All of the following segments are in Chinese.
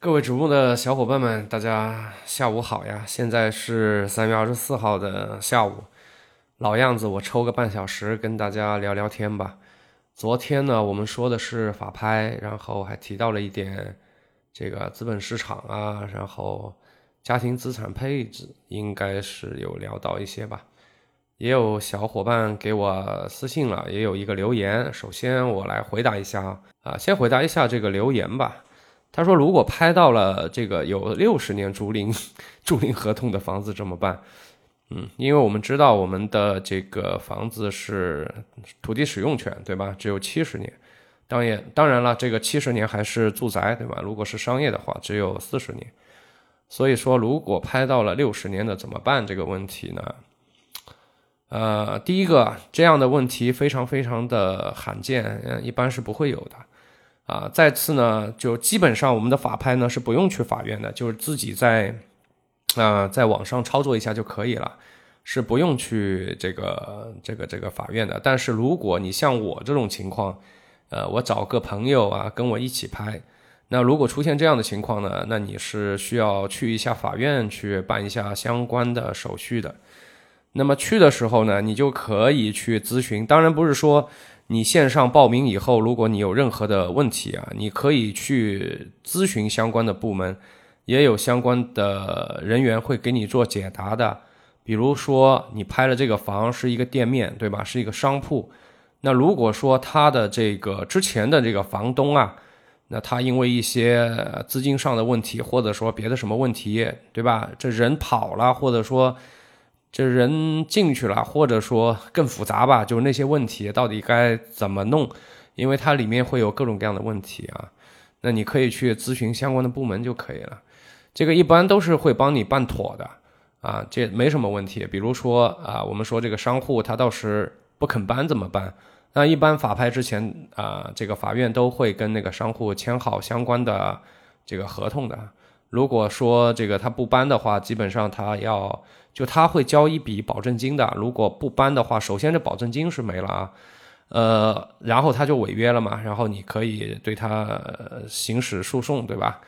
各位主播的小伙伴们，大家下午好呀！现在是三月二十四号的下午，老样子，我抽个半小时跟大家聊聊天吧。昨天呢，我们说的是法拍，然后还提到了一点这个资本市场啊，然后家庭资产配置，应该是有聊到一些吧。也有小伙伴给我私信了，也有一个留言。首先我来回答一下啊，先回答一下这个留言吧。他说：“如果拍到了这个有六十年租赁租赁合同的房子怎么办？嗯，因为我们知道我们的这个房子是土地使用权，对吧？只有七十年。当然，当然了，这个七十年还是住宅，对吧？如果是商业的话，只有四十年。所以说，如果拍到了六十年的怎么办？这个问题呢？呃，第一个这样的问题非常非常的罕见，嗯，一般是不会有的。”啊，再次呢，就基本上我们的法拍呢是不用去法院的，就是自己在，啊，在网上操作一下就可以了，是不用去这个这个这个法院的。但是如果你像我这种情况，呃，我找个朋友啊跟我一起拍，那如果出现这样的情况呢，那你是需要去一下法院去办一下相关的手续的。那么去的时候呢，你就可以去咨询，当然不是说。你线上报名以后，如果你有任何的问题啊，你可以去咨询相关的部门，也有相关的人员会给你做解答的。比如说，你拍的这个房是一个店面，对吧？是一个商铺。那如果说他的这个之前的这个房东啊，那他因为一些资金上的问题，或者说别的什么问题，对吧？这人跑了，或者说。这人进去了，或者说更复杂吧，就是那些问题到底该怎么弄？因为它里面会有各种各样的问题啊。那你可以去咨询相关的部门就可以了。这个一般都是会帮你办妥的啊，这没什么问题。比如说啊，我们说这个商户他到时不肯搬怎么办？那一般法拍之前啊，这个法院都会跟那个商户签好相关的这个合同的。如果说这个他不搬的话，基本上他要就他会交一笔保证金的。如果不搬的话，首先这保证金是没了啊，呃，然后他就违约了嘛，然后你可以对他行使诉讼，对吧？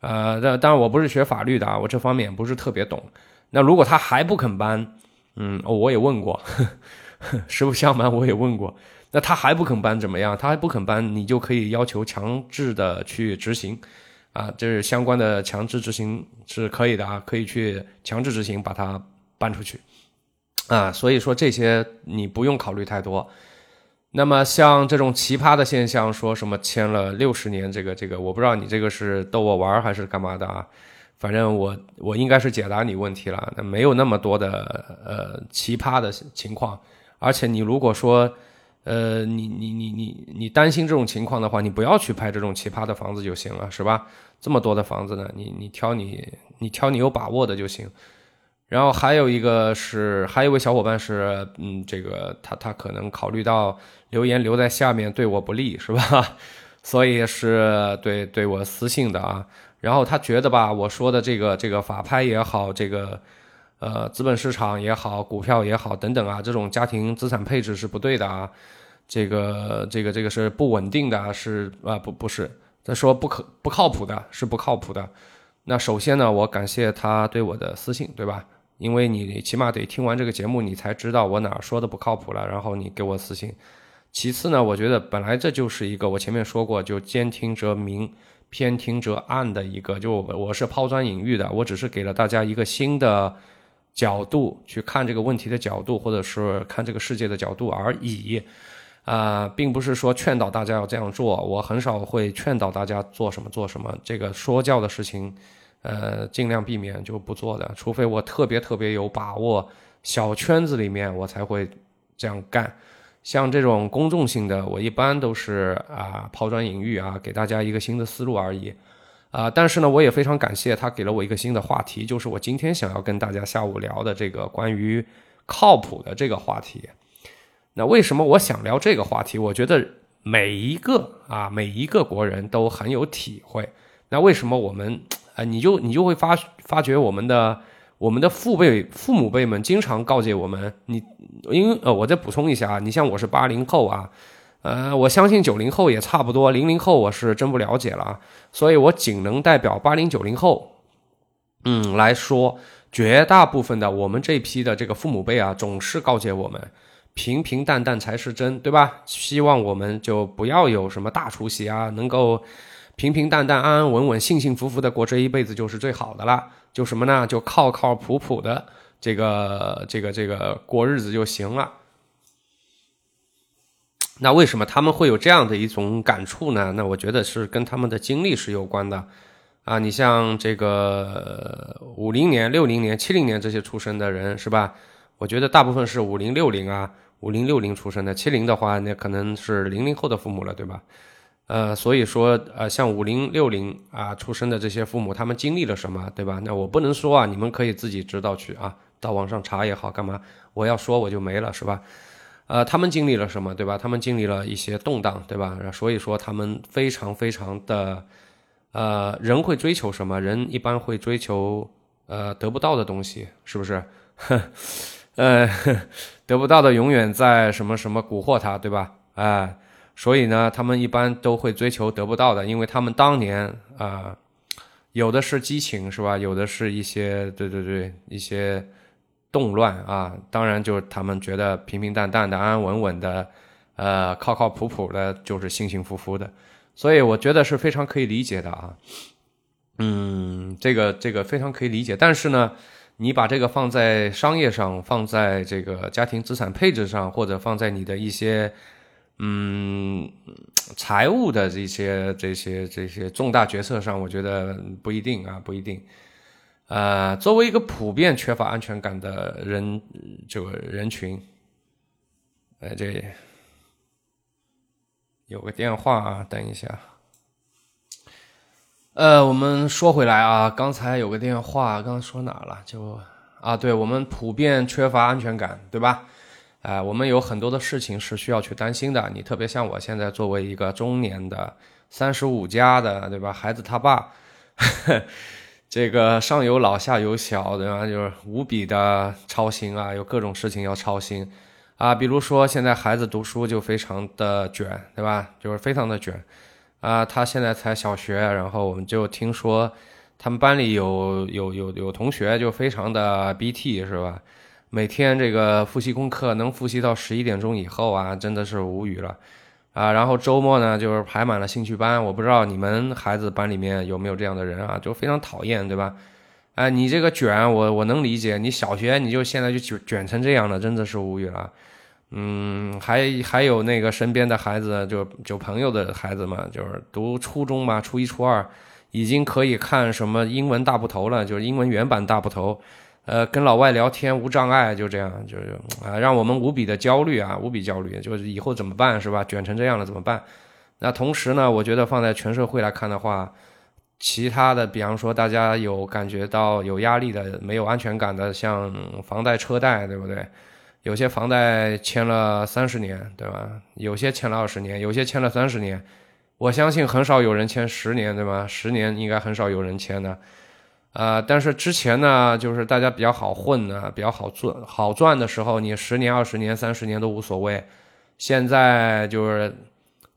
呃，但当然我不是学法律的啊，我这方面不是特别懂。那如果他还不肯搬，嗯，我也问过，实不相瞒，我也问过，那他还不肯搬怎么样？他还不肯搬，你就可以要求强制的去执行。啊，就是相关的强制执行是可以的啊，可以去强制执行把它搬出去，啊，所以说这些你不用考虑太多。那么像这种奇葩的现象，说什么签了六十年，这个这个，我不知道你这个是逗我玩还是干嘛的啊？反正我我应该是解答你问题了，那没有那么多的呃奇葩的情况，而且你如果说。呃，你你你你你担心这种情况的话，你不要去拍这种奇葩的房子就行了，是吧？这么多的房子呢，你你挑你你挑你有把握的就行。然后还有一个是，还有一位小伙伴是，嗯，这个他他可能考虑到留言留在下面对我不利，是吧？所以是对对我私信的啊。然后他觉得吧，我说的这个这个法拍也好，这个。呃，资本市场也好，股票也好，等等啊，这种家庭资产配置是不对的啊，这个这个这个是不稳定的，是啊不不是，他说不可不靠谱的，是不靠谱的。那首先呢，我感谢他对我的私信，对吧？因为你起码得听完这个节目，你才知道我哪儿说的不靠谱了，然后你给我私信。其次呢，我觉得本来这就是一个我前面说过，就兼听则明，偏听则暗的一个，就我是抛砖引玉的，我只是给了大家一个新的。角度去看这个问题的角度，或者是看这个世界的角度而已，啊，并不是说劝导大家要这样做。我很少会劝导大家做什么做什么，这个说教的事情，呃，尽量避免就不做的，除非我特别特别有把握，小圈子里面我才会这样干。像这种公众性的，我一般都是啊抛砖引玉啊，给大家一个新的思路而已。啊，但是呢，我也非常感谢他给了我一个新的话题，就是我今天想要跟大家下午聊的这个关于靠谱的这个话题。那为什么我想聊这个话题？我觉得每一个啊，每一个国人都很有体会。那为什么我们啊，你就你就会发发觉我们的我们的父辈父母辈们经常告诫我们，你因为呃，我再补充一下啊，你像我是八零后啊。呃，我相信九零后也差不多，零零后我是真不了解了啊，所以我仅能代表八零九零后，嗯来说，绝大部分的我们这批的这个父母辈啊，总是告诫我们，平平淡淡才是真，对吧？希望我们就不要有什么大出息啊，能够平平淡淡、安安稳稳、幸幸福福的过这一辈子就是最好的了。就什么呢？就靠靠谱谱的这个这个这个过日子就行了。那为什么他们会有这样的一种感触呢？那我觉得是跟他们的经历是有关的，啊，你像这个五零年、六零年、七零年这些出生的人是吧？我觉得大部分是五零、六零啊，五零、六零出生的，七零的话，那可能是零零后的父母了，对吧？呃，所以说，呃，像五零、六零啊出生的这些父母，他们经历了什么，对吧？那我不能说啊，你们可以自己知道去啊，到网上查也好，干嘛？我要说我就没了，是吧？呃，他们经历了什么，对吧？他们经历了一些动荡，对吧？所以说他们非常非常的，呃，人会追求什么？人一般会追求呃得不到的东西，是不是？呃，得不到的永远在什么什么蛊惑他，对吧？哎，所以呢，他们一般都会追求得不到的，因为他们当年啊，有的是激情，是吧？有的是一些，对对对，一些。动乱啊，当然就是他们觉得平平淡淡的、安安稳稳的，呃，靠靠谱谱的，就是幸幸福福的，所以我觉得是非常可以理解的啊。嗯，这个这个非常可以理解，但是呢，你把这个放在商业上，放在这个家庭资产配置上，或者放在你的一些嗯财务的这些这些这些重大决策上，我觉得不一定啊，不一定。呃，作为一个普遍缺乏安全感的人，这个人群，呃，这有个电话啊，等一下。呃，我们说回来啊，刚才有个电话，刚刚说哪了？就啊，对我们普遍缺乏安全感，对吧？啊，我们有很多的事情是需要去担心的。你特别像我现在作为一个中年的三十五加的，对吧？孩子他爸。这个上有老下有小，对吧？就是无比的操心啊，有各种事情要操心啊。比如说，现在孩子读书就非常的卷，对吧？就是非常的卷啊。他现在才小学，然后我们就听说他们班里有有有有同学就非常的 BT，是吧？每天这个复习功课能复习到十一点钟以后啊，真的是无语了。啊，然后周末呢，就是排满了兴趣班。我不知道你们孩子班里面有没有这样的人啊，就非常讨厌，对吧？哎，你这个卷，我我能理解。你小学你就现在就卷卷成这样了，真的是无语了。嗯，还还有那个身边的孩子，就就朋友的孩子嘛，就是读初中嘛，初一初二，已经可以看什么英文大部头了，就是英文原版大部头。呃，跟老外聊天无障碍，就这样，就是啊，让我们无比的焦虑啊，无比焦虑，就是以后怎么办，是吧？卷成这样了怎么办？那同时呢，我觉得放在全社会来看的话，其他的，比方说大家有感觉到有压力的、没有安全感的，像房贷、车贷，对不对？有些房贷签了三十年，对吧？有些签了二十年，有些签了三十年，我相信很少有人签十年，对吧？十年应该很少有人签的。呃，但是之前呢，就是大家比较好混呢，比较好赚，好赚的时候，你十年、二十年、三十年都无所谓。现在就是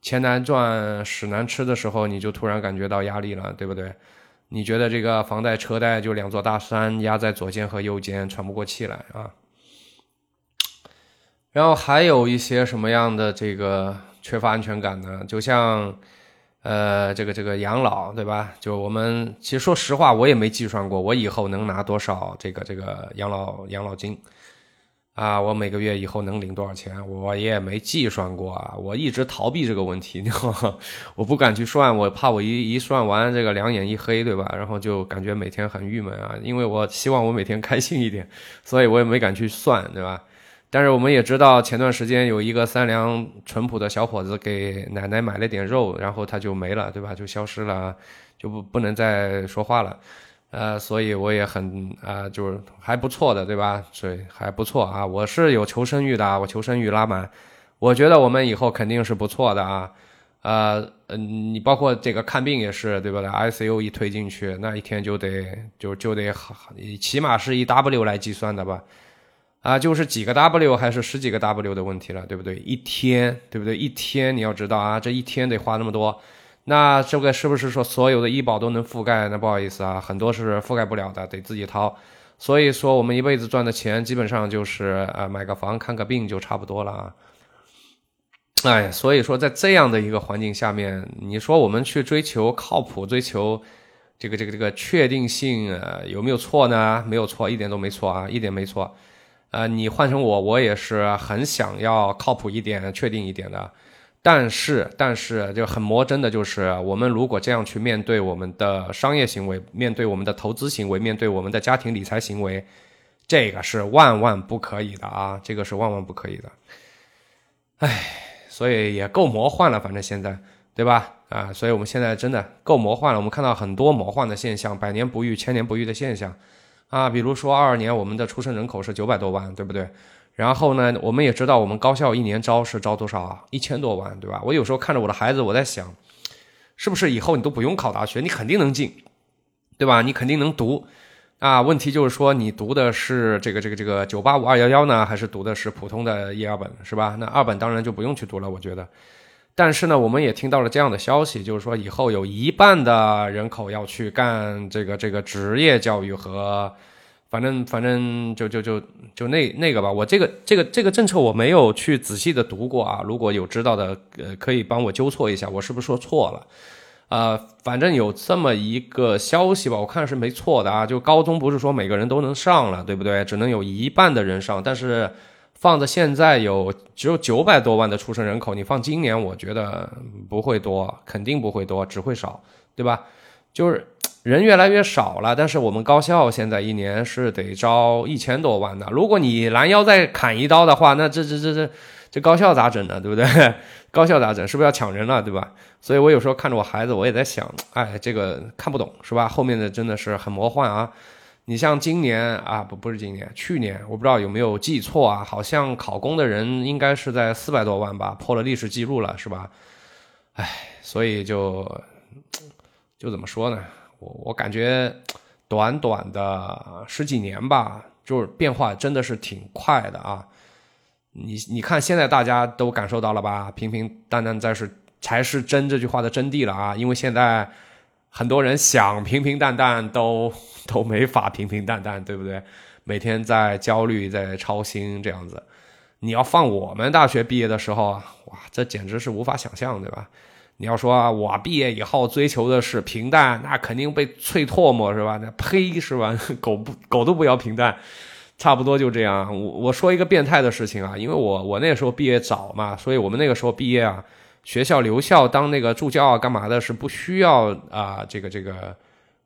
钱难赚、屎难吃的时候，你就突然感觉到压力了，对不对？你觉得这个房贷、车贷就两座大山压在左肩和右肩，喘不过气来啊。然后还有一些什么样的这个缺乏安全感呢？就像。呃，这个这个养老，对吧？就我们其实说实话，我也没计算过我以后能拿多少这个这个养老养老金啊，我每个月以后能领多少钱，我也没计算过啊。我一直逃避这个问题，我不敢去算，我怕我一一算完这个两眼一黑，对吧？然后就感觉每天很郁闷啊，因为我希望我每天开心一点，所以我也没敢去算，对吧？但是我们也知道，前段时间有一个善良淳朴的小伙子给奶奶买了点肉，然后他就没了，对吧？就消失了，就不不能再说话了，呃，所以我也很啊，就是还不错的，对吧？所以还不错啊，我是有求生欲的，我求生欲拉满，我觉得我们以后肯定是不错的啊，呃，嗯，你包括这个看病也是，对吧？ICU 一推进去，那一天就得就就得好起码是一 W 来计算的吧。啊，就是几个 W 还是十几个 W 的问题了，对不对？一天，对不对？一天你要知道啊，这一天得花那么多，那这个是不是说所有的医保都能覆盖？那不好意思啊，很多是覆盖不了的，得自己掏。所以说，我们一辈子赚的钱基本上就是啊，买个房、看个病就差不多了啊。哎，所以说在这样的一个环境下面，你说我们去追求靠谱、追求这个这个这个确定性，呃，有没有错呢？没有错，一点都没错啊，一点没错。呃，你换成我，我也是很想要靠谱一点、确定一点的。但是，但是就很魔怔的就是，我们如果这样去面对我们的商业行为，面对我们的投资行为，面对我们的家庭理财行为，这个是万万不可以的啊！这个是万万不可以的。唉，所以也够魔幻了，反正现在，对吧？啊，所以我们现在真的够魔幻了。我们看到很多魔幻的现象，百年不遇、千年不遇的现象。啊，比如说二二年我们的出生人口是九百多万，对不对？然后呢，我们也知道我们高校一年招是招多少啊？一千多万，对吧？我有时候看着我的孩子，我在想，是不是以后你都不用考大学，你肯定能进，对吧？你肯定能读啊？问题就是说，你读的是这个这个这个九八五二幺幺呢，还是读的是普通的一二本，是吧？那二本当然就不用去读了，我觉得。但是呢，我们也听到了这样的消息，就是说以后有一半的人口要去干这个这个职业教育和，反正反正就就就就那那个吧。我这个这个这个政策我没有去仔细的读过啊，如果有知道的，呃，可以帮我纠错一下，我是不是说错了？呃，反正有这么一个消息吧，我看是没错的啊。就高中不是说每个人都能上了，对不对？只能有一半的人上，但是。放着现在有只有九百多万的出生人口，你放今年，我觉得不会多，肯定不会多，只会少，对吧？就是人越来越少了，但是我们高校现在一年是得招一千多万的。如果你拦腰再砍一刀的话，那这这这这这高校咋整呢？对不对？高校咋整？是不是要抢人了？对吧？所以我有时候看着我孩子，我也在想，哎，这个看不懂是吧？后面的真的是很魔幻啊。你像今年啊，不不是今年，去年我不知道有没有记错啊，好像考公的人应该是在四百多万吧，破了历史记录了，是吧？唉，所以就就怎么说呢？我我感觉短短的十几年吧，就是变化真的是挺快的啊。你你看现在大家都感受到了吧？平平淡淡才是才是真这句话的真谛了啊，因为现在。很多人想平平淡淡，都 都没法平平淡淡，对不对？每天在焦虑，在操心这样子。你要放我们大学毕业的时候啊，哇，这简直是无法想象，对吧？你要说啊我毕业以后追求的是平淡，那肯定被啐唾沫，是吧？那呸，是吧？狗不狗都不要平淡，差不多就这样。我我说一个变态的事情啊，因为我我那时候毕业早嘛，所以我们那个时候毕业啊。学校留校当那个助教啊，干嘛的？是不需要啊，这个这个，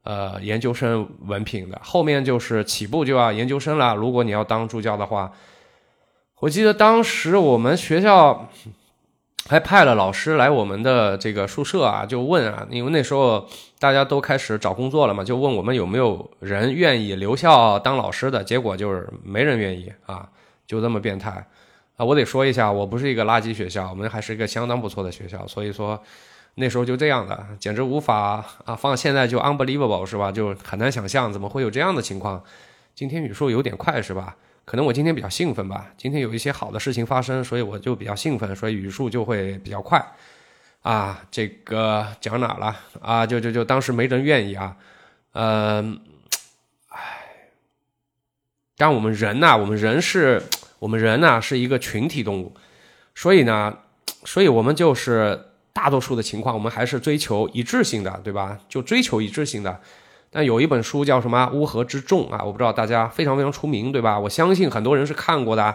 呃，研究生文凭的。后面就是起步就要研究生了。如果你要当助教的话，我记得当时我们学校还派了老师来我们的这个宿舍啊，就问啊，因为那时候大家都开始找工作了嘛，就问我们有没有人愿意留校当老师的。结果就是没人愿意啊，就这么变态。啊，我得说一下，我不是一个垃圾学校，我们还是一个相当不错的学校。所以说，那时候就这样的，简直无法啊，放现在就 unbelievable 是吧？就很难想象怎么会有这样的情况。今天语速有点快是吧？可能我今天比较兴奋吧，今天有一些好的事情发生，所以我就比较兴奋，所以语速就会比较快。啊，这个讲哪了？啊，就就就当时没人愿意啊，嗯，唉，但我们人呐，我们人是。我们人呢是一个群体动物，所以呢，所以我们就是大多数的情况，我们还是追求一致性的，对吧？就追求一致性的。但有一本书叫什么《乌合之众》啊，我不知道大家非常非常出名，对吧？我相信很多人是看过的。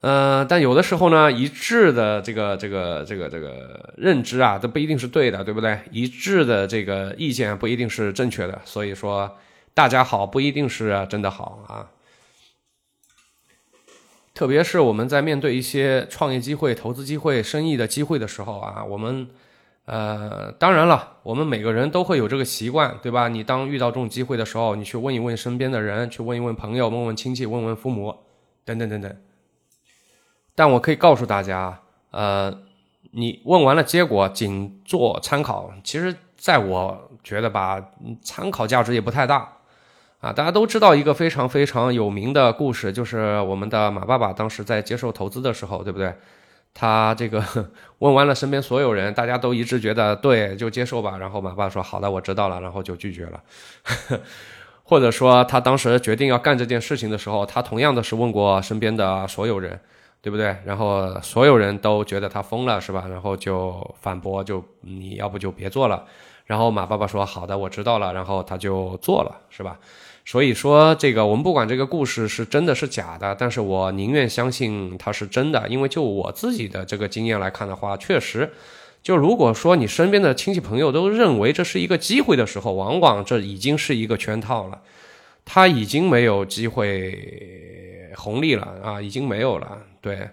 呃，但有的时候呢，一致的这个这个这个这个认知啊，都不一定是对的，对不对？一致的这个意见不一定是正确的，所以说大家好不一定是真的好啊。特别是我们在面对一些创业机会、投资机会、生意的机会的时候啊，我们，呃，当然了，我们每个人都会有这个习惯，对吧？你当遇到这种机会的时候，你去问一问身边的人，去问一问朋友，问问亲戚，问问父母，等等等等。但我可以告诉大家，呃，你问完了结果仅做参考，其实在我觉得吧，参考价值也不太大。啊，大家都知道一个非常非常有名的故事，就是我们的马爸爸当时在接受投资的时候，对不对？他这个 问完了身边所有人，大家都一致觉得对，就接受吧。然后马爸说好的，我知道了，然后就拒绝了。或者说他当时决定要干这件事情的时候，他同样的是问过身边的所有人，对不对？然后所有人都觉得他疯了，是吧？然后就反驳，就你要不就别做了。然后马爸爸说：“好的，我知道了。”然后他就做了，是吧？所以说，这个我们不管这个故事是真的是假的，但是我宁愿相信它是真的，因为就我自己的这个经验来看的话，确实，就如果说你身边的亲戚朋友都认为这是一个机会的时候，往往这已经是一个圈套了，他已经没有机会红利了啊，已经没有了，对。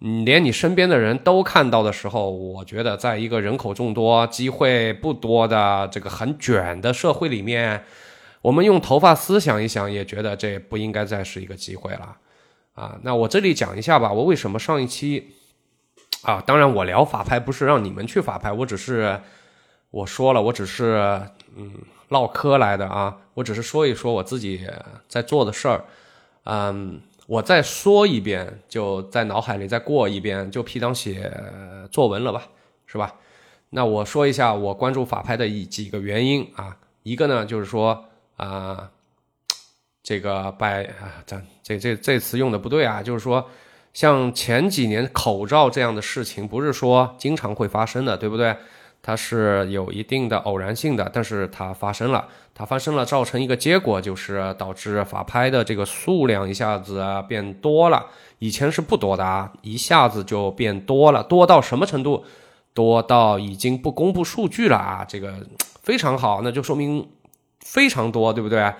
你连你身边的人都看到的时候，我觉得，在一个人口众多、机会不多的这个很卷的社会里面，我们用头发丝想一想，也觉得这不应该再是一个机会了，啊，那我这里讲一下吧，我为什么上一期，啊，当然我聊法拍不是让你们去法拍，我只是我说了，我只是嗯唠嗑来的啊，我只是说一说我自己在做的事儿，嗯。我再说一遍，就在脑海里再过一遍，就批当写作文了吧，是吧？那我说一下我关注法拍的一几个原因啊，一个呢就是说啊，这个拜啊，这这这这词用的不对啊，就是说像前几年口罩这样的事情，不是说经常会发生的，对不对？它是有一定的偶然性的，但是它发生了，它发生了，造成一个结果就是导致法拍的这个数量一下子变多了，以前是不多的啊，一下子就变多了，多到什么程度？多到已经不公布数据了啊，这个非常好，那就说明非常多，对不对？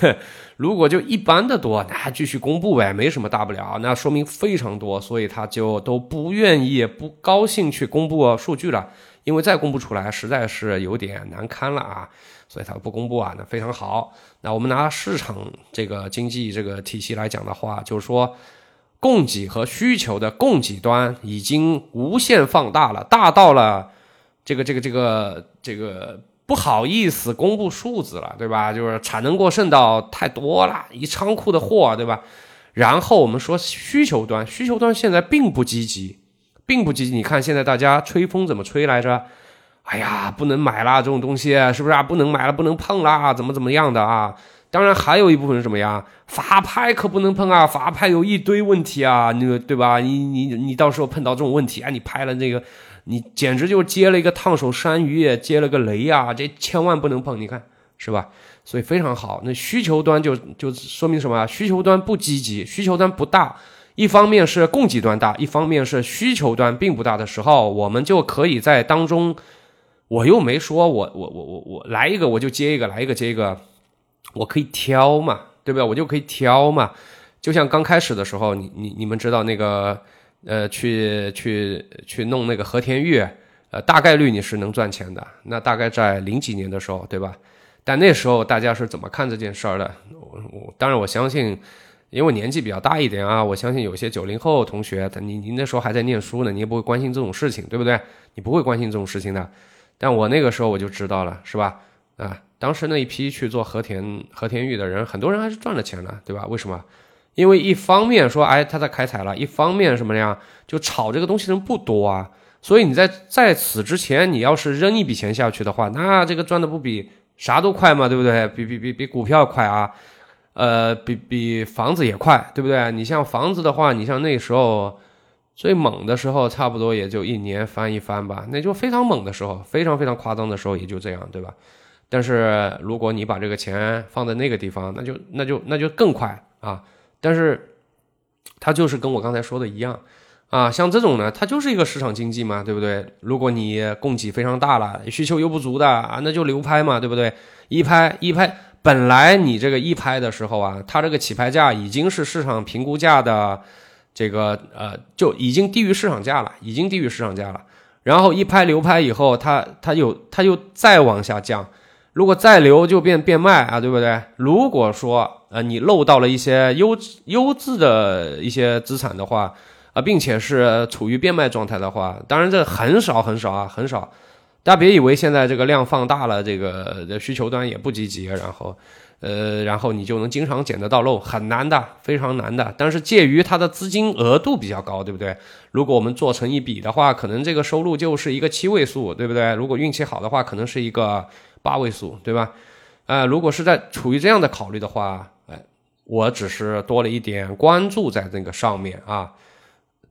如果就一般的多，那继续公布呗，没什么大不了，那说明非常多，所以他就都不愿意、不高兴去公布数据了。因为再公布出来实在是有点难堪了啊，所以它不公布啊，那非常好。那我们拿市场这个经济这个体系来讲的话，就是说，供给和需求的供给端已经无限放大了，大到了这个这个这个这个不好意思公布数字了，对吧？就是产能过剩到太多了，一仓库的货，对吧？然后我们说需求端，需求端现在并不积极。并不积极。你看现在大家吹风怎么吹来着？哎呀，不能买啦，这种东西是不是啊？不能买了，不能碰啦，怎么怎么样的啊？当然还有一部分是什么呀？法拍可不能碰啊，法拍有一堆问题啊，那个对吧？你你你到时候碰到这种问题啊，你拍了那个，你简直就接了一个烫手山芋，接了个雷啊！这千万不能碰，你看是吧？所以非常好。那需求端就就说明什么？需求端不积极，需求端不大。一方面是供给端大，一方面是需求端并不大的时候，我们就可以在当中。我又没说我我我我我来一个我就接一个，来一个接一个，我可以挑嘛，对不对？我就可以挑嘛。就像刚开始的时候，你你你们知道那个呃，去去去弄那个和田玉，呃，大概率你是能赚钱的。那大概在零几年的时候，对吧？但那时候大家是怎么看这件事儿的？我我当然我相信。因为我年纪比较大一点啊，我相信有些九零后同学，他你你那时候还在念书呢，你也不会关心这种事情，对不对？你不会关心这种事情的。但我那个时候我就知道了，是吧？啊，当时那一批去做和田和田玉的人，很多人还是赚了钱的，对吧？为什么？因为一方面说，哎，他在开采了；一方面什么呀？就炒这个东西的人不多啊。所以你在在此之前，你要是扔一笔钱下去的话，那这个赚的不比啥都快嘛？对不对？比比比比股票快啊！呃，比比房子也快，对不对？你像房子的话，你像那时候最猛的时候，差不多也就一年翻一番吧，那就非常猛的时候，非常非常夸张的时候，也就这样，对吧？但是如果你把这个钱放在那个地方，那就那就那就更快啊！但是它就是跟我刚才说的一样啊，像这种呢，它就是一个市场经济嘛，对不对？如果你供给非常大了，需求又不足的啊，那就流拍嘛，对不对？一拍一拍。本来你这个一拍的时候啊，它这个起拍价已经是市场评估价的这个呃，就已经低于市场价了，已经低于市场价了。然后一拍流拍以后，它它又它又再往下降，如果再流就变变卖啊，对不对？如果说呃你漏到了一些优质优质的一些资产的话啊，并且是处于变卖状态的话，当然这很少很少啊，很少。大家别以为现在这个量放大了，这个需求端也不积极，然后，呃，然后你就能经常捡得到漏，很难的，非常难的。但是介于它的资金额度比较高，对不对？如果我们做成一笔的话，可能这个收入就是一个七位数，对不对？如果运气好的话，可能是一个八位数，对吧？啊，如果是在处于这样的考虑的话，哎，我只是多了一点关注在那个上面啊。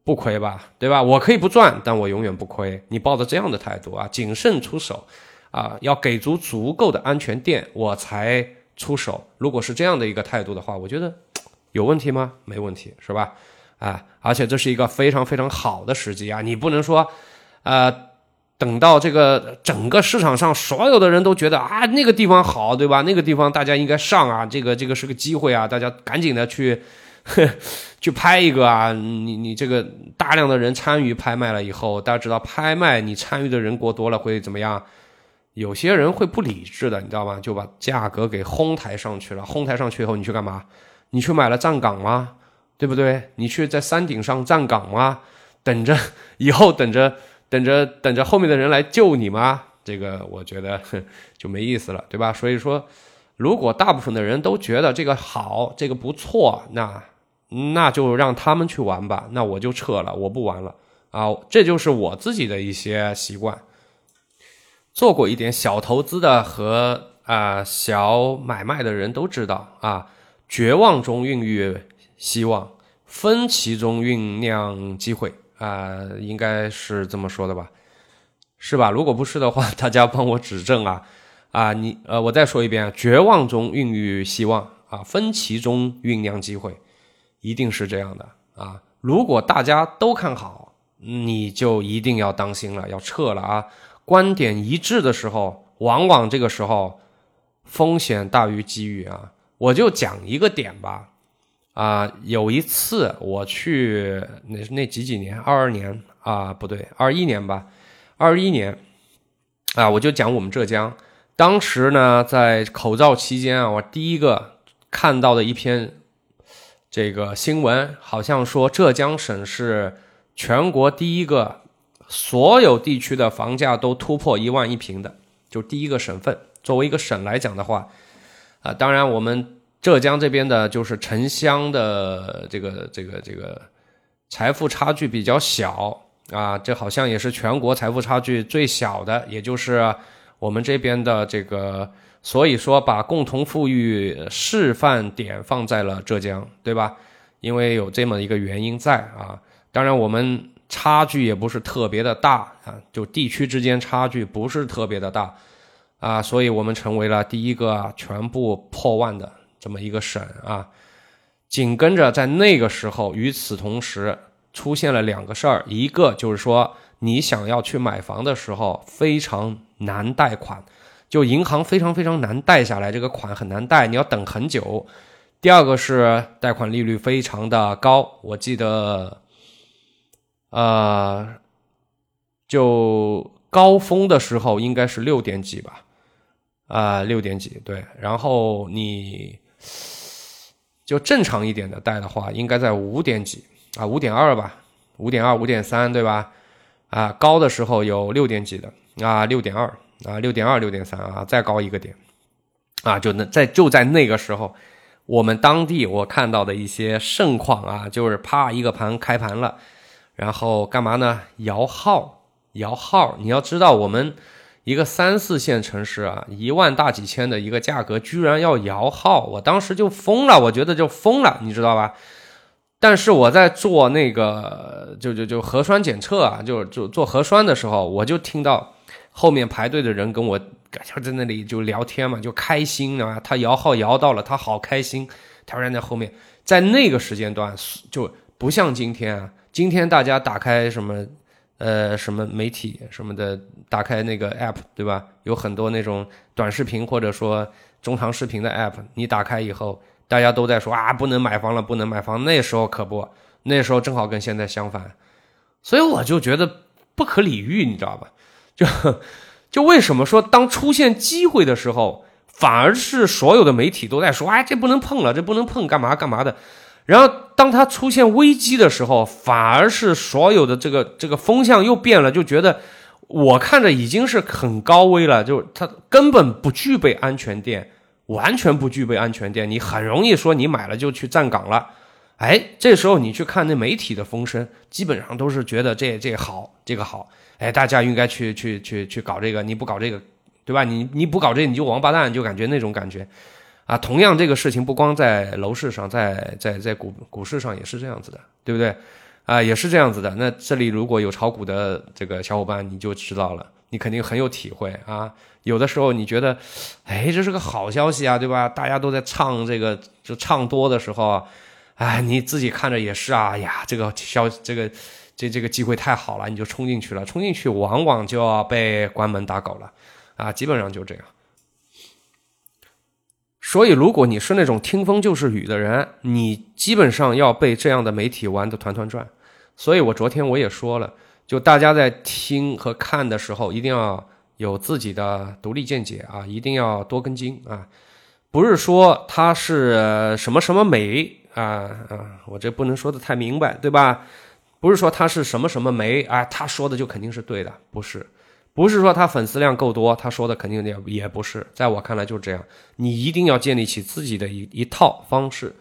不亏吧，对吧？我可以不赚，但我永远不亏。你抱着这样的态度啊，谨慎出手，啊，要给足足够的安全垫，我才出手。如果是这样的一个态度的话，我觉得有问题吗？没问题，是吧？啊，而且这是一个非常非常好的时机啊！你不能说，呃，等到这个整个市场上所有的人都觉得啊那个地方好，对吧？那个地方大家应该上啊，这个这个是个机会啊，大家赶紧的去。去拍一个啊！你你这个大量的人参与拍卖了以后，大家知道拍卖你参与的人过多了会怎么样？有些人会不理智的，你知道吗？就把价格给哄抬上去了。哄抬上去以后，你去干嘛？你去买了站岗吗？对不对？你去在山顶上站岗吗？等着以后等着等着等着后面的人来救你吗？这个我觉得就没意思了，对吧？所以说，如果大部分的人都觉得这个好，这个不错，那。那就让他们去玩吧，那我就撤了，我不玩了啊！这就是我自己的一些习惯。做过一点小投资的和啊小买卖的人都知道啊，绝望中孕育希望，分歧中酝酿机会啊，应该是这么说的吧？是吧？如果不是的话，大家帮我指正啊！啊，你呃，我再说一遍，绝望中孕育希望啊，分歧中酝酿机会。一定是这样的啊！如果大家都看好，你就一定要当心了，要撤了啊！观点一致的时候，往往这个时候风险大于机遇啊！我就讲一个点吧，啊，有一次我去那那几几年，二二年啊，不对，二一年吧，二一年啊，我就讲我们浙江，当时呢在口罩期间啊，我第一个看到的一篇。这个新闻好像说，浙江省是全国第一个所有地区的房价都突破一万一平的，就第一个省份。作为一个省来讲的话，啊，当然我们浙江这边的就是城乡的这个这个这个财富差距比较小啊，这好像也是全国财富差距最小的，也就是我们这边的这个。所以说，把共同富裕示范点放在了浙江，对吧？因为有这么一个原因在啊。当然，我们差距也不是特别的大啊，就地区之间差距不是特别的大啊，所以我们成为了第一个全部破万的这么一个省啊。紧跟着，在那个时候，与此同时出现了两个事儿，一个就是说，你想要去买房的时候非常难贷款。就银行非常非常难贷下来，这个款很难贷，你要等很久。第二个是贷款利率非常的高，我记得，呃，就高峰的时候应该是六点几吧，啊，六点几对。然后你就正常一点的贷的话，应该在五点几啊，五点二吧，五点二、五点三对吧？啊，高的时候有六点几的啊，六点二。啊，六点二、六点三啊，再高一个点，啊，就那在就在那个时候，我们当地我看到的一些盛况啊，就是啪一个盘开盘了，然后干嘛呢？摇号，摇号。你要知道，我们一个三四线城市啊，一万大几千的一个价格，居然要摇号，我当时就疯了，我觉得就疯了，你知道吧？但是我在做那个就就就核酸检测啊，就就做核酸的时候，我就听到。后面排队的人跟我就在那里就聊天嘛，就开心啊。他摇号摇到了，他好开心。突然在后面，在那个时间段就不像今天啊。今天大家打开什么呃什么媒体什么的，打开那个 app 对吧？有很多那种短视频或者说中长视频的 app，你打开以后，大家都在说啊不能买房了，不能买房。那时候可不，那时候正好跟现在相反，所以我就觉得不可理喻，你知道吧？就就为什么说当出现机会的时候，反而是所有的媒体都在说，哎，这不能碰了，这不能碰，干嘛干嘛的。然后当它出现危机的时候，反而是所有的这个这个风向又变了，就觉得我看着已经是很高危了，就是它根本不具备安全垫，完全不具备安全垫，你很容易说你买了就去站岗了。哎，这时候你去看那媒体的风声，基本上都是觉得这这好，这个好，哎，大家应该去去去去搞这个，你不搞这个，对吧？你你不搞这，你就王八蛋，就感觉那种感觉，啊，同样这个事情不光在楼市上，在在在股股市上也是这样子的，对不对？啊，也是这样子的。那这里如果有炒股的这个小伙伴，你就知道了，你肯定很有体会啊。有的时候你觉得，哎，这是个好消息啊，对吧？大家都在唱这个，就唱多的时候。哎，你自己看着也是啊！呀，这个消这个这这个机会太好了，你就冲进去了，冲进去往往就要被关门打狗了，啊，基本上就这样。所以，如果你是那种听风就是雨的人，你基本上要被这样的媒体玩的团团转。所以我昨天我也说了，就大家在听和看的时候，一定要有自己的独立见解啊，一定要多根筋啊，不是说它是什么什么美。啊啊！我这不能说的太明白，对吧？不是说他是什么什么媒啊，他说的就肯定是对的，不是？不是说他粉丝量够多，他说的肯定也也不是。在我看来就是这样，你一定要建立起自己的一一套方式，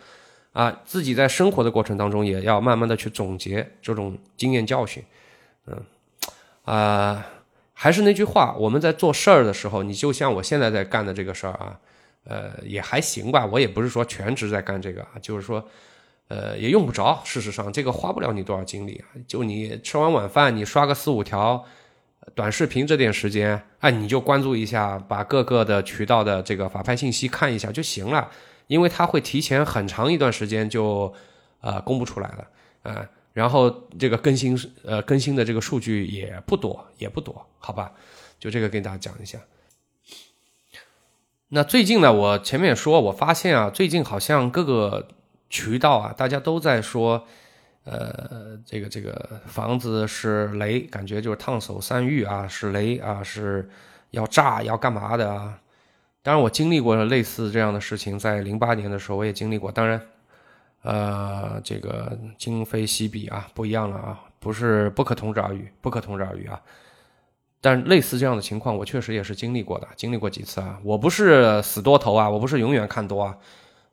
啊，自己在生活的过程当中也要慢慢的去总结这种经验教训，嗯，啊，还是那句话，我们在做事儿的时候，你就像我现在在干的这个事儿啊。呃，也还行吧，我也不是说全职在干这个啊，就是说，呃，也用不着。事实上，这个花不了你多少精力啊，就你吃完晚饭，你刷个四五条短视频，这点时间，哎，你就关注一下，把各个的渠道的这个法拍信息看一下就行了，因为它会提前很长一段时间就呃公布出来了，啊，然后这个更新呃更新的这个数据也不多，也不多，好吧，就这个跟大家讲一下。那最近呢，我前面说，我发现啊，最近好像各个渠道啊，大家都在说，呃，这个这个房子是雷，感觉就是烫手山芋啊，是雷啊，是要炸要干嘛的啊？当然，我经历过类似这样的事情，在零八年的时候我也经历过。当然，呃，这个今非昔比啊，不一样了啊，不是不可同日而语，不可同日而语啊。但类似这样的情况，我确实也是经历过的，经历过几次啊。我不是死多头啊，我不是永远看多啊，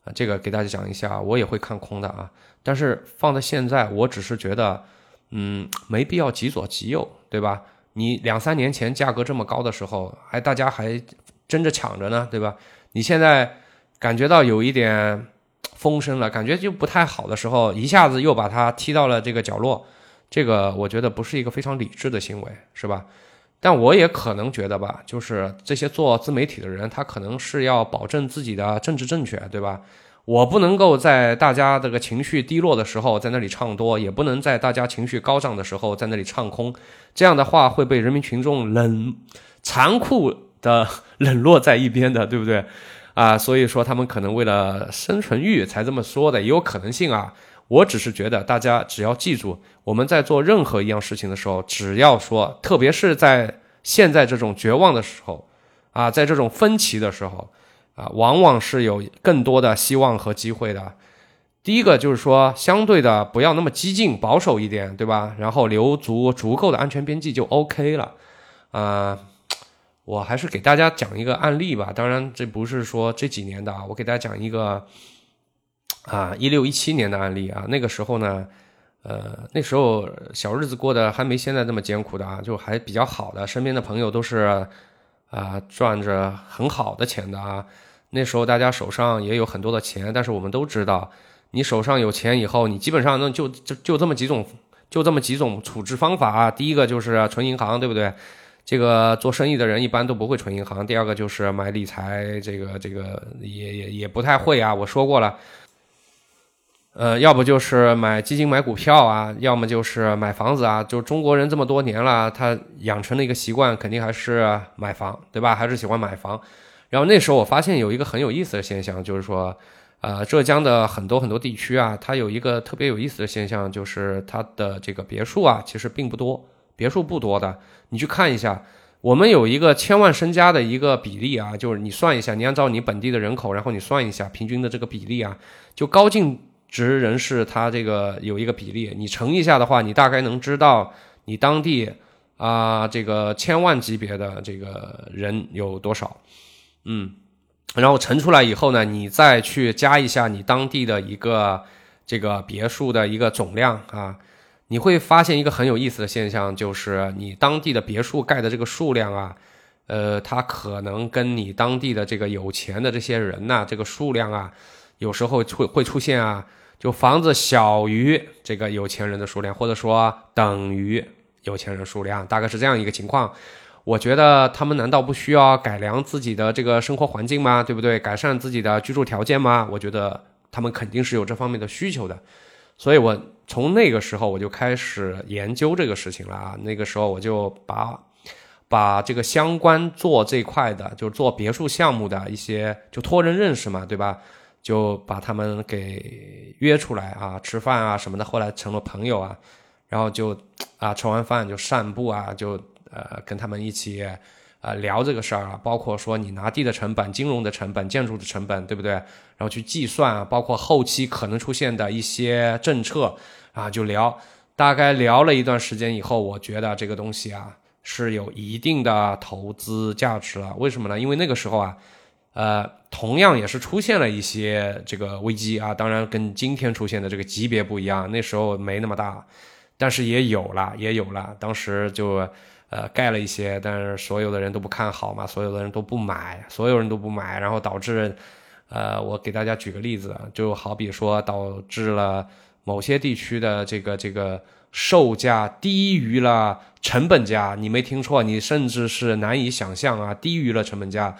啊，这个给大家讲一下，我也会看空的啊。但是放在现在，我只是觉得，嗯，没必要极左极右，对吧？你两三年前价格这么高的时候，还大家还争着抢着呢，对吧？你现在感觉到有一点风声了，感觉就不太好的时候，一下子又把它踢到了这个角落，这个我觉得不是一个非常理智的行为，是吧？但我也可能觉得吧，就是这些做自媒体的人，他可能是要保证自己的政治正确，对吧？我不能够在大家这个情绪低落的时候在那里唱多，也不能在大家情绪高涨的时候在那里唱空，这样的话会被人民群众冷残酷的 冷落在一边的，对不对？啊，所以说他们可能为了生存欲才这么说的，也有可能性啊。我只是觉得，大家只要记住，我们在做任何一样事情的时候，只要说，特别是在现在这种绝望的时候，啊，在这种分歧的时候，啊，往往是有更多的希望和机会的。第一个就是说，相对的不要那么激进、保守一点，对吧？然后留足足够的安全边际就 OK 了。啊，我还是给大家讲一个案例吧。当然，这不是说这几年的啊，我给大家讲一个。啊，一六一七年的案例啊，那个时候呢，呃，那时候小日子过得还没现在这么艰苦的啊，就还比较好的，身边的朋友都是啊赚着很好的钱的啊。那时候大家手上也有很多的钱，但是我们都知道，你手上有钱以后，你基本上那就就就这么几种，就这么几种处置方法啊。第一个就是存银行，对不对？这个做生意的人一般都不会存银行。第二个就是买理财，这个这个也也也不太会啊。我说过了。呃，要不就是买基金、买股票啊，要么就是买房子啊。就中国人这么多年了，他养成了一个习惯，肯定还是买房，对吧？还是喜欢买房。然后那时候我发现有一个很有意思的现象，就是说，呃，浙江的很多很多地区啊，它有一个特别有意思的现象，就是它的这个别墅啊，其实并不多，别墅不多的。你去看一下，我们有一个千万身家的一个比例啊，就是你算一下，你按照你本地的人口，然后你算一下平均的这个比例啊，就高净。值人士他这个有一个比例，你乘一下的话，你大概能知道你当地啊，这个千万级别的这个人有多少？嗯，然后乘出来以后呢，你再去加一下你当地的一个这个别墅的一个总量啊，你会发现一个很有意思的现象，就是你当地的别墅盖的这个数量啊，呃，它可能跟你当地的这个有钱的这些人呐，这个数量啊，有时候会会出现啊，就房子小于这个有钱人的数量，或者说等于。有钱人数量大概是这样一个情况，我觉得他们难道不需要改良自己的这个生活环境吗？对不对？改善自己的居住条件吗？我觉得他们肯定是有这方面的需求的，所以我从那个时候我就开始研究这个事情了啊。那个时候我就把把这个相关做这块的，就是做别墅项目的一些，就托人认识嘛，对吧？就把他们给约出来啊，吃饭啊什么的，后来成了朋友啊。然后就啊吃完饭就散步啊，就呃跟他们一起啊聊这个事儿啊，包括说你拿地的成本、金融的成本、建筑的成本，对不对？然后去计算啊，包括后期可能出现的一些政策啊，就聊。大概聊了一段时间以后，我觉得这个东西啊是有一定的投资价值了。为什么呢？因为那个时候啊，呃，同样也是出现了一些这个危机啊，当然跟今天出现的这个级别不一样，那时候没那么大。但是也有了，也有了。当时就，呃，盖了一些，但是所有的人都不看好嘛，所有的人都不买，所有人都不买，然后导致，呃，我给大家举个例子，就好比说导致了某些地区的这个这个售价低于了成本价，你没听错，你甚至是难以想象啊，低于了成本价。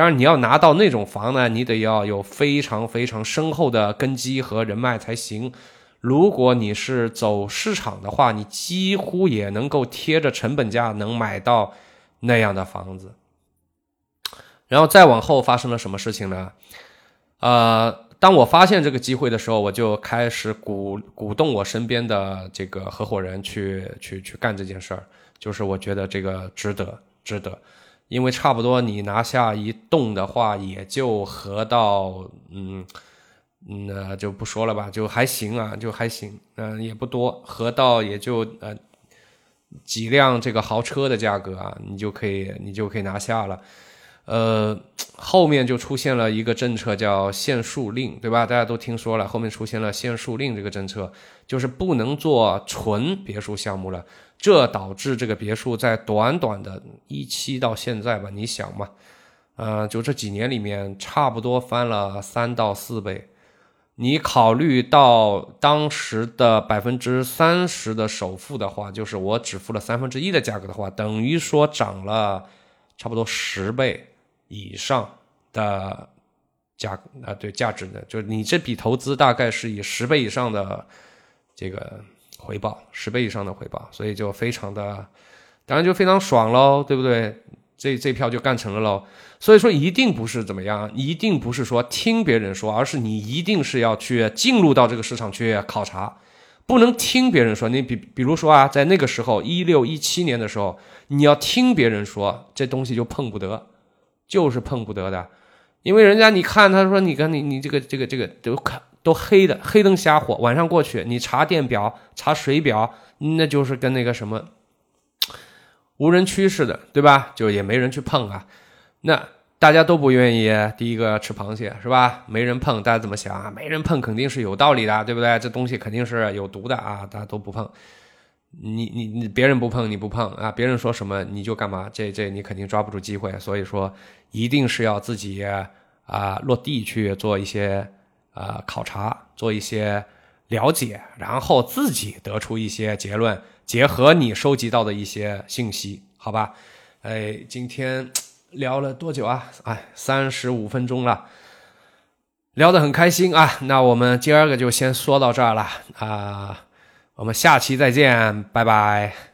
当然，你要拿到那种房呢，你得要有非常非常深厚的根基和人脉才行。如果你是走市场的话，你几乎也能够贴着成本价能买到那样的房子。然后再往后发生了什么事情呢？呃，当我发现这个机会的时候，我就开始鼓鼓动我身边的这个合伙人去去去干这件事儿。就是我觉得这个值得，值得，因为差不多你拿下一栋的话，也就合到嗯。那就不说了吧，就还行啊，就还行，嗯，也不多，合到也就呃几辆这个豪车的价格啊，你就可以你就可以拿下了，呃，后面就出现了一个政策叫限数令，对吧？大家都听说了，后面出现了限数令这个政策，就是不能做纯别墅项目了，这导致这个别墅在短短的一期到现在吧，你想嘛，呃，就这几年里面，差不多翻了三到四倍。你考虑到当时的百分之三十的首付的话，就是我只付了三分之一的价格的话，等于说涨了差不多十倍以上的价啊，对价值的，就是你这笔投资大概是以十倍以上的这个回报，十倍以上的回报，所以就非常的，当然就非常爽喽，对不对？这这票就干成了喽，所以说一定不是怎么样，一定不是说听别人说，而是你一定是要去进入到这个市场去考察，不能听别人说。你比比如说啊，在那个时候一六一七年的时候，你要听别人说这东西就碰不得，就是碰不得的，因为人家你看他说你跟你你这个这个这个都看都黑的黑灯瞎火，晚上过去你查电表查水表，那就是跟那个什么。无人区似的，对吧？就也没人去碰啊。那大家都不愿意，第一个吃螃蟹是吧？没人碰，大家怎么想啊？没人碰肯定是有道理的，对不对？这东西肯定是有毒的啊！大家都不碰，你你你，别人不碰你不碰啊？别人说什么你就干嘛？这这你肯定抓不住机会。所以说，一定是要自己啊落地去做一些啊考察，做一些了解，然后自己得出一些结论。结合你收集到的一些信息，好吧？哎，今天聊了多久啊？哎，三十五分钟了，聊得很开心啊。那我们今儿个就先说到这儿了啊，我们下期再见，拜拜。